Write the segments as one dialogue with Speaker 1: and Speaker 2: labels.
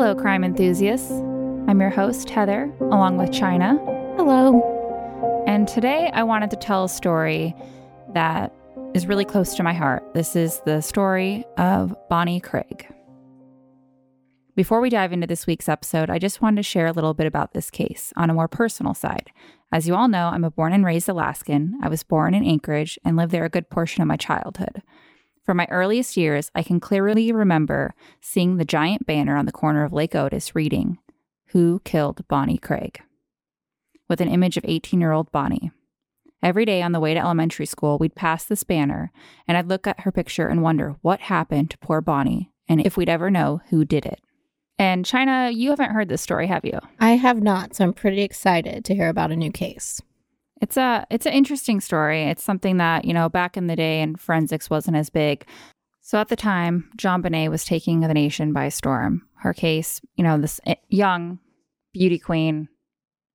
Speaker 1: Hello, crime enthusiasts. I'm your host, Heather, along with China.
Speaker 2: Hello.
Speaker 1: And today I wanted to tell a story that is really close to my heart. This is the story of Bonnie Craig. Before we dive into this week's episode, I just wanted to share a little bit about this case on a more personal side. As you all know, I'm a born and raised Alaskan. I was born in Anchorage and lived there a good portion of my childhood. From my earliest years, I can clearly remember seeing the giant banner on the corner of Lake Otis reading, Who Killed Bonnie Craig? with an image of 18 year old Bonnie. Every day on the way to elementary school, we'd pass this banner, and I'd look at her picture and wonder what happened to poor Bonnie and if we'd ever know who did it. And China, you haven't heard this story, have you?
Speaker 2: I have not, so I'm pretty excited to hear about a new case.
Speaker 1: It's a it's an interesting story. It's something that, you know, back in the day and forensics wasn't as big. So at the time, JonBenét was taking the nation by storm. Her case, you know, this eh, young beauty queen,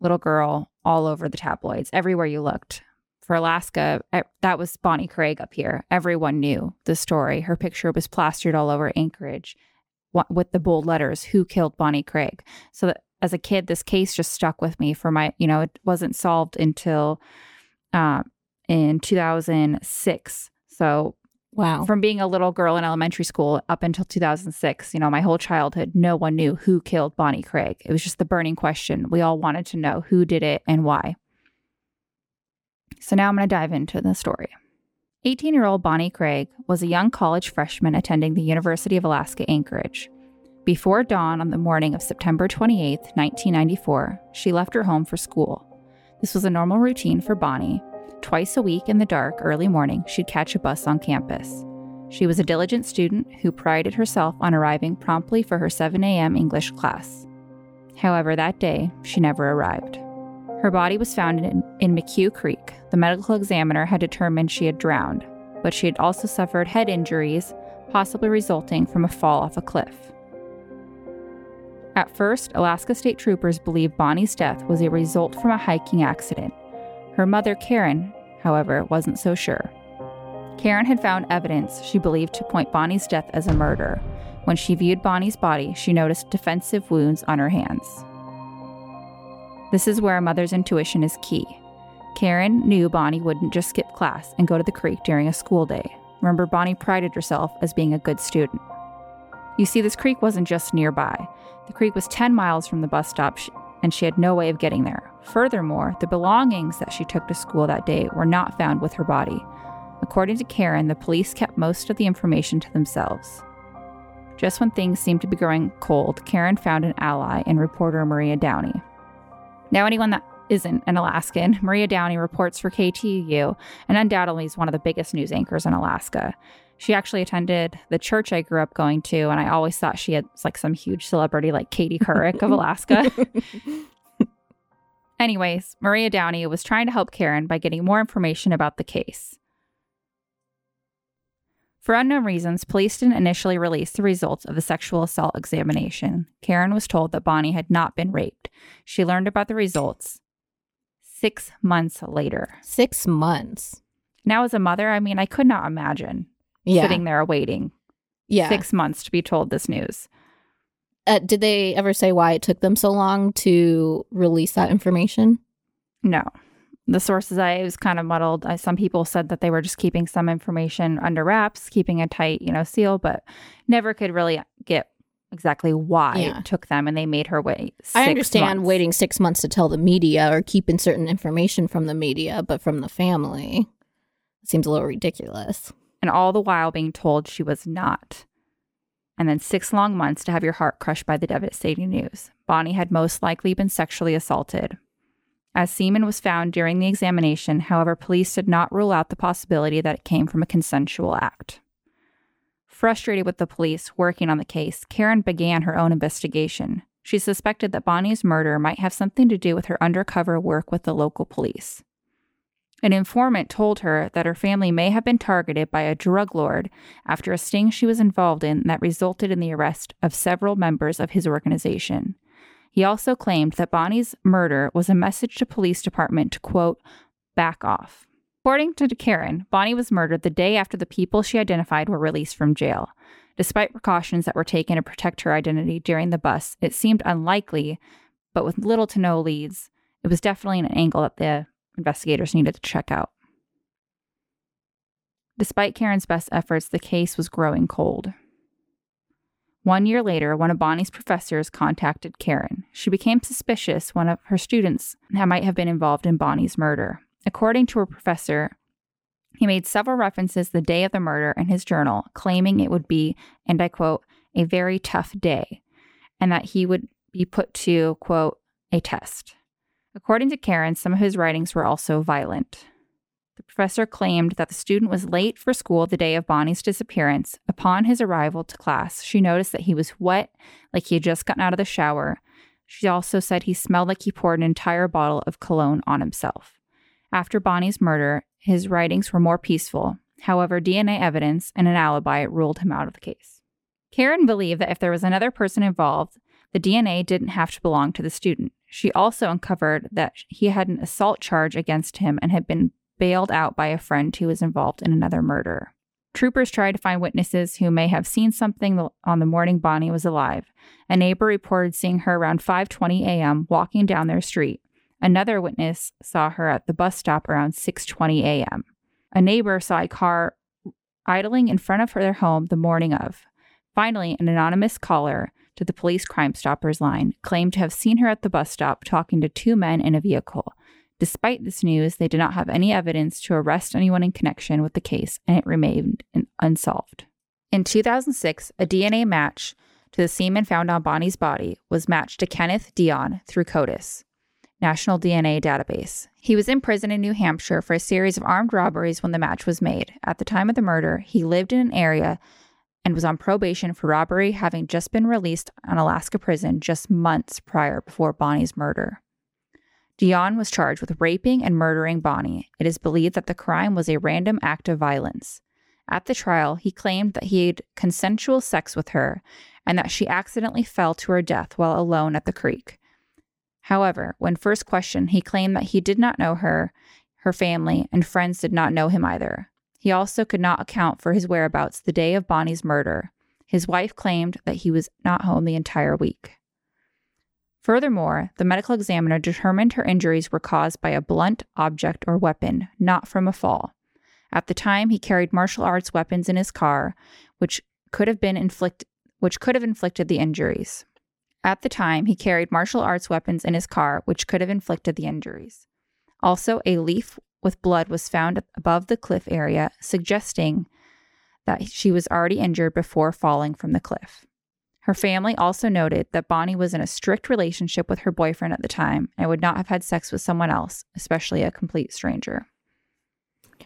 Speaker 1: little girl all over the tabloids, everywhere you looked. For Alaska, eh, that was Bonnie Craig up here. Everyone knew the story. Her picture was plastered all over Anchorage with the bold letters, Who Killed Bonnie Craig? So that as a kid, this case just stuck with me for my, you know, it wasn't solved until uh, in 2006. So
Speaker 2: Wow.
Speaker 1: From being a little girl in elementary school up until 2006, you know, my whole childhood, no one knew who killed Bonnie Craig. It was just the burning question. We all wanted to know who did it and why. So now I'm going to dive into the story. 18 year old Bonnie Craig was a young college freshman attending the University of Alaska Anchorage. Before dawn on the morning of September 28, 1994, she left her home for school. This was a normal routine for Bonnie, Twice a week in the dark, early morning, she'd catch a bus on campus. She was a diligent student who prided herself on arriving promptly for her 7 a.m. English class. However, that day, she never arrived. Her body was found in, in McHugh Creek. The medical examiner had determined she had drowned, but she had also suffered head injuries, possibly resulting from a fall off a cliff. At first, Alaska State Troopers believed Bonnie's death was a result from a hiking accident, her mother, Karen, however, wasn't so sure. Karen had found evidence she believed to point Bonnie's death as a murder. When she viewed Bonnie's body, she noticed defensive wounds on her hands. This is where a mother's intuition is key. Karen knew Bonnie wouldn't just skip class and go to the creek during a school day. Remember, Bonnie prided herself as being a good student. You see, this creek wasn't just nearby. The creek was 10 miles from the bus stop, and she had no way of getting there. Furthermore, the belongings that she took to school that day were not found with her body. According to Karen, the police kept most of the information to themselves. Just when things seemed to be growing cold, Karen found an ally in reporter Maria Downey. Now, anyone that isn't an Alaskan, Maria Downey reports for KTUU and undoubtedly is one of the biggest news anchors in Alaska. She actually attended the church I grew up going to, and I always thought she had like some huge celebrity like Katie Couric of Alaska. Anyways, Maria Downey was trying to help Karen by getting more information about the case. For unknown reasons, police didn't initially release the results of the sexual assault examination. Karen was told that Bonnie had not been raped. She learned about the results six months later.
Speaker 2: Six months.
Speaker 1: Now, as a mother, I mean, I could not imagine
Speaker 2: yeah.
Speaker 1: sitting there waiting
Speaker 2: yeah.
Speaker 1: six months to be told this news.
Speaker 2: Uh, did they ever say why it took them so long to release that information?
Speaker 1: No. The sources I was kind of muddled. I, some people said that they were just keeping some information under wraps, keeping a tight, you know, seal, but never could really get exactly why yeah. it took them and they made her wait.
Speaker 2: I understand
Speaker 1: months.
Speaker 2: waiting six months to tell the media or keeping certain information from the media, but from the family, it seems a little ridiculous.
Speaker 1: And all the while being told she was not and then six long months to have your heart crushed by the devastating news. Bonnie had most likely been sexually assaulted. As semen was found during the examination, however, police did not rule out the possibility that it came from a consensual act. Frustrated with the police working on the case, Karen began her own investigation. She suspected that Bonnie's murder might have something to do with her undercover work with the local police. An informant told her that her family may have been targeted by a drug lord after a sting she was involved in that resulted in the arrest of several members of his organization. He also claimed that Bonnie's murder was a message to police department to quote, back off. According to Karen, Bonnie was murdered the day after the people she identified were released from jail. Despite precautions that were taken to protect her identity during the bus, it seemed unlikely, but with little to no leads, it was definitely an angle that the investigators needed to check out. Despite Karen's best efforts, the case was growing cold. One year later, one of Bonnie's professors contacted Karen. She became suspicious one of her students might have been involved in Bonnie's murder. According to her professor, he made several references the day of the murder in his journal, claiming it would be, and I quote, a very tough day, and that he would be put to, quote, a test. According to Karen, some of his writings were also violent. The professor claimed that the student was late for school the day of Bonnie's disappearance. Upon his arrival to class, she noticed that he was wet, like he had just gotten out of the shower. She also said he smelled like he poured an entire bottle of cologne on himself. After Bonnie's murder, his writings were more peaceful. However, DNA evidence and an alibi ruled him out of the case. Karen believed that if there was another person involved, the DNA didn't have to belong to the student. She also uncovered that he had an assault charge against him and had been bailed out by a friend who was involved in another murder. Troopers tried to find witnesses who may have seen something on the morning Bonnie was alive. A neighbor reported seeing her around 5:20 a.m. walking down their street. Another witness saw her at the bus stop around 6:20 a.m. A neighbor saw a car idling in front of her their home the morning of. Finally, an anonymous caller to the police Crime Stoppers line claimed to have seen her at the bus stop talking to two men in a vehicle. Despite this news, they did not have any evidence to arrest anyone in connection with the case, and it remained unsolved. In 2006, a DNA match to the semen found on Bonnie's body was matched to Kenneth Dion through CODIS, National DNA Database. He was in prison in New Hampshire for a series of armed robberies when the match was made. At the time of the murder, he lived in an area and was on probation for robbery, having just been released on Alaska prison just months prior before Bonnie's murder. Dion was charged with raping and murdering Bonnie. It is believed that the crime was a random act of violence. At the trial, he claimed that he had consensual sex with her and that she accidentally fell to her death while alone at the creek. However, when first questioned, he claimed that he did not know her, her family, and friends did not know him either. He also could not account for his whereabouts the day of Bonnie's murder. His wife claimed that he was not home the entire week. Furthermore, the medical examiner determined her injuries were caused by a blunt object or weapon, not from a fall. At the time, he carried martial arts weapons in his car, which could have been inflict which could have inflicted the injuries. At the time, he carried martial arts weapons in his car, which could have inflicted the injuries. Also, a leaf with blood was found above the cliff area, suggesting that she was already injured before falling from the cliff. Her family also noted that Bonnie was in a strict relationship with her boyfriend at the time and would not have had sex with someone else, especially a complete stranger.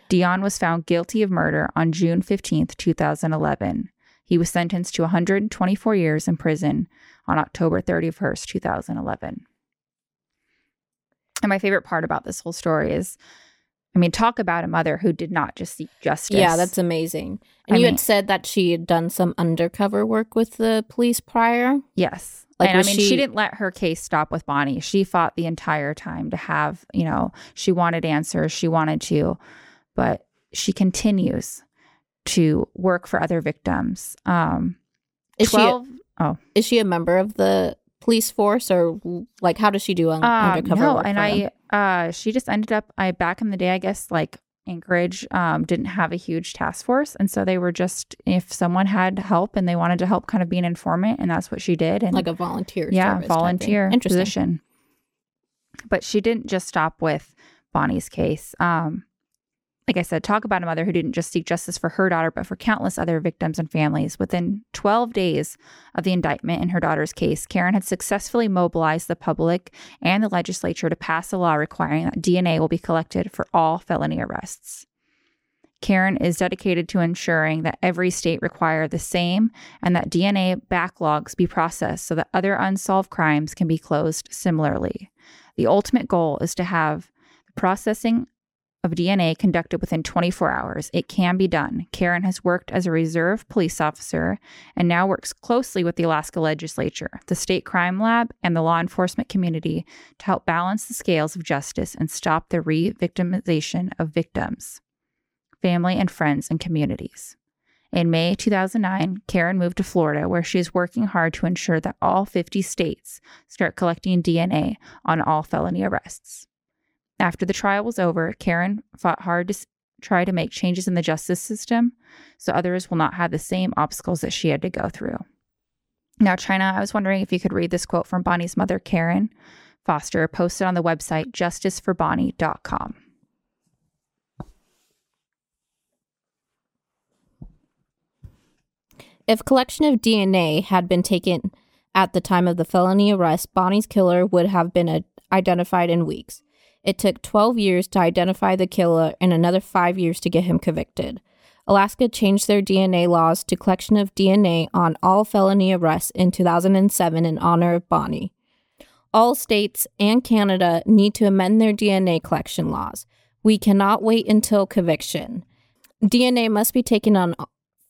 Speaker 1: Dion was found guilty of murder on June 15, 2011. He was sentenced to 124 years in prison on October 31st, 2011. And my favorite part about this whole story is I mean, talk about a mother who did not just seek justice.
Speaker 2: Yeah, that's amazing. And
Speaker 1: I
Speaker 2: you
Speaker 1: mean-
Speaker 2: had said that she had done some undercover work with the police prior.
Speaker 1: Yes.
Speaker 2: Like,
Speaker 1: and I mean, she,
Speaker 2: she-
Speaker 1: didn't let her case stop with Bonnie. She fought the entire time to have, you know, she wanted answers. She wanted to, but she continues to work for other victims. Um,
Speaker 2: Is
Speaker 1: 12,
Speaker 2: she is she a member of the police force or like how does she do un-
Speaker 1: um,
Speaker 2: undercover
Speaker 1: no, and I, uh, she just ended up, I, back in the day, I guess, like Anchorage um, didn't have a huge task force. And so they were just, if someone had help and they wanted to help kind of be an informant, and that's what she did. And
Speaker 2: like a volunteer
Speaker 1: yeah volunteer position but she didn't just stop with bonnie's case um like i said talk about a mother who didn't just seek justice for her daughter but for countless other victims and families within 12 days of the indictment in her daughter's case karen had successfully mobilized the public and the legislature to pass a law requiring that dna will be collected for all felony arrests Karen is dedicated to ensuring that every state require the same and that DNA backlogs be processed so that other unsolved crimes can be closed similarly. The ultimate goal is to have the processing of DNA conducted within 24 hours. It can be done. Karen has worked as a reserve police officer and now works closely with the Alaska legislature, the state crime lab, and the law enforcement community to help balance the scales of justice and stop the re victimization of victims family, and friends and communities. In May 2009, Karen moved to Florida, where she is working hard to ensure that all 50 states start collecting DNA on all felony arrests. After the trial was over, Karen fought hard to try to make changes in the justice system so others will not have the same obstacles that she had to go through. Now, China, I was wondering if you could read this quote from Bonnie's mother, Karen Foster, posted on the website justiceforbonnie.com.
Speaker 2: If collection of DNA had been taken at the time of the felony arrest, Bonnie's killer would have been uh, identified in weeks. It took 12 years to identify the killer and another five years to get him convicted. Alaska changed their DNA laws to collection of DNA on all felony arrests in 2007 in honor of Bonnie. All states and Canada need to amend their DNA collection laws. We cannot wait until conviction. DNA must be taken on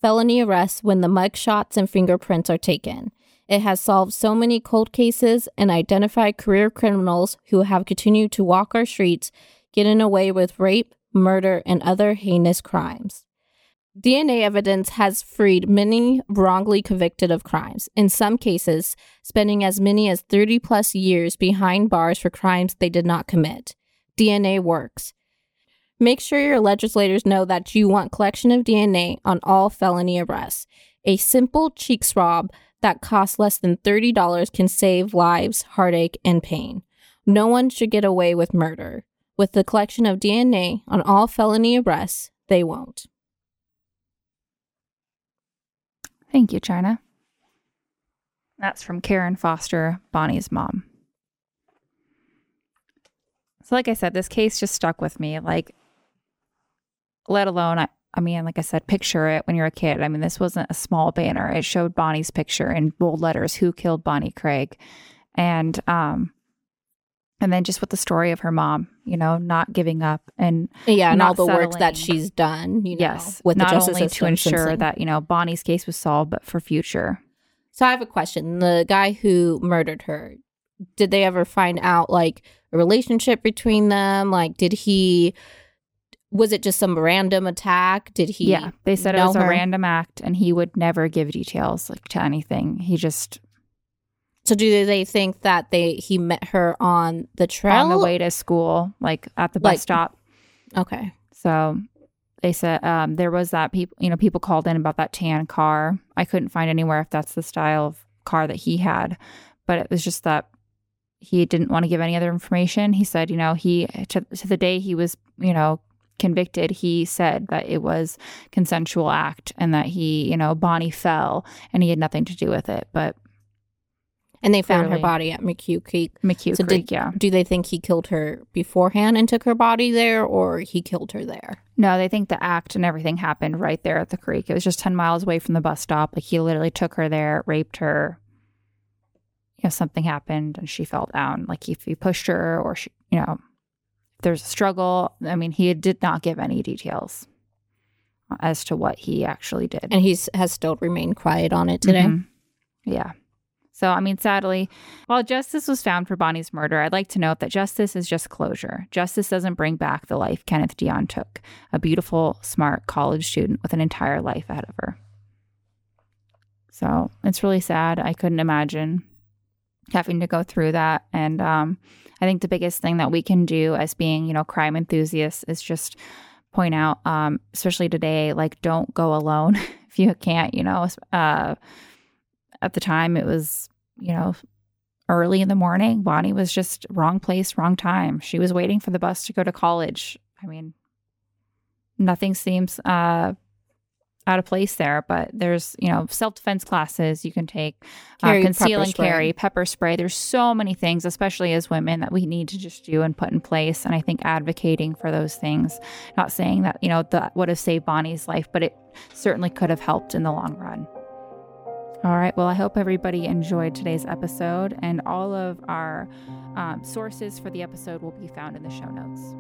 Speaker 2: felony arrests when the mug shots and fingerprints are taken. It has solved so many cold cases and identified career criminals who have continued to walk our streets, getting away with rape, murder, and other heinous crimes. DNA evidence has freed many wrongly convicted of crimes, in some cases, spending as many as 30 plus years behind bars for crimes they did not commit. DNA works. Make sure your legislators know that you want collection of DNA on all felony arrests. A simple cheek swab that costs less than $30 can save lives, heartache, and pain. No one should get away with murder. With the collection of DNA on all felony arrests, they won't.
Speaker 1: Thank you, China. That's from Karen Foster, Bonnie's mom. So, like I said, this case just stuck with me. Like, let alone, I, I mean, like I said, picture it when you're a kid. I mean, this wasn't a small banner. It showed Bonnie's picture in bold letters who killed Bonnie Craig. And, um, and then just with the story of her mom, you know, not giving up and
Speaker 2: yeah, and all the
Speaker 1: settling.
Speaker 2: work that she's done, you know,
Speaker 1: yes,
Speaker 2: with
Speaker 1: not
Speaker 2: the justice
Speaker 1: only to ensure that you know Bonnie's case was solved, but for future.
Speaker 2: So I have a question. The guy who murdered her, did they ever find out like a relationship between them? Like, did he? Was it just some random attack? Did he?
Speaker 1: yeah, they said it was a random act, and he would never give details like to anything. He just
Speaker 2: So do they think that they he met her on the trail?
Speaker 1: on the way to school, like at the bus
Speaker 2: Like-
Speaker 1: stop.
Speaker 2: Okay.
Speaker 1: So they said um, there was that people, you know, people called in about that tan car. I couldn't find anywhere if that's the style of car that he had, but it was just that he didn't want to give any other information. He said, you know, he to, to the day he was, you know, convicted, he said that it was consensual act and that he, you know, Bonnie fell and he had nothing to do with it. But
Speaker 2: And they found her body at McHugh Creek.
Speaker 1: McHugh
Speaker 2: So
Speaker 1: Creek,
Speaker 2: did-
Speaker 1: yeah.
Speaker 2: Do they think he killed her beforehand and took her body there, or he killed her there?
Speaker 1: No, they think the act and everything happened right there at the creek. It was just 10 miles away from the bus stop. Like he literally took her there, raped her. You know, something happened and she fell down. Like if he pushed her or she, you know, there's a struggle. I mean, he did not give any details as to what he actually did.
Speaker 2: And he's has still remained quiet on it today.
Speaker 1: Mhm. Yeah. So, I mean, sadly, while justice was found for Bonnie's murder, I'd like to note that justice is just closure. Justice doesn't bring back the life Kenneth Dion took, a beautiful, smart college student with an entire life ahead of her. So, it's really sad. I couldn't imagine having to go through that. And um, I think the biggest thing that we can do as being, you know, crime enthusiasts is just point out, um, especially today, like, don't go alone if you can't, you know, uh, at the time it was you know early in the morning bonnie was just wrong place wrong time. She was waiting for the bus to go to college. I mean nothing seems uh out of place there but there's you know self-defense classes you can take uh, conceal and
Speaker 2: spray.
Speaker 1: carry pepper spray there's so many things especially as women that we need to just do and put in place and i think advocating for those things not saying that you know that would have saved bonnie's life but it certainly could have helped in the long run all right. Well, I hope everybody enjoyed today's episode, and all of our um, sources for the episode will be found in the show notes.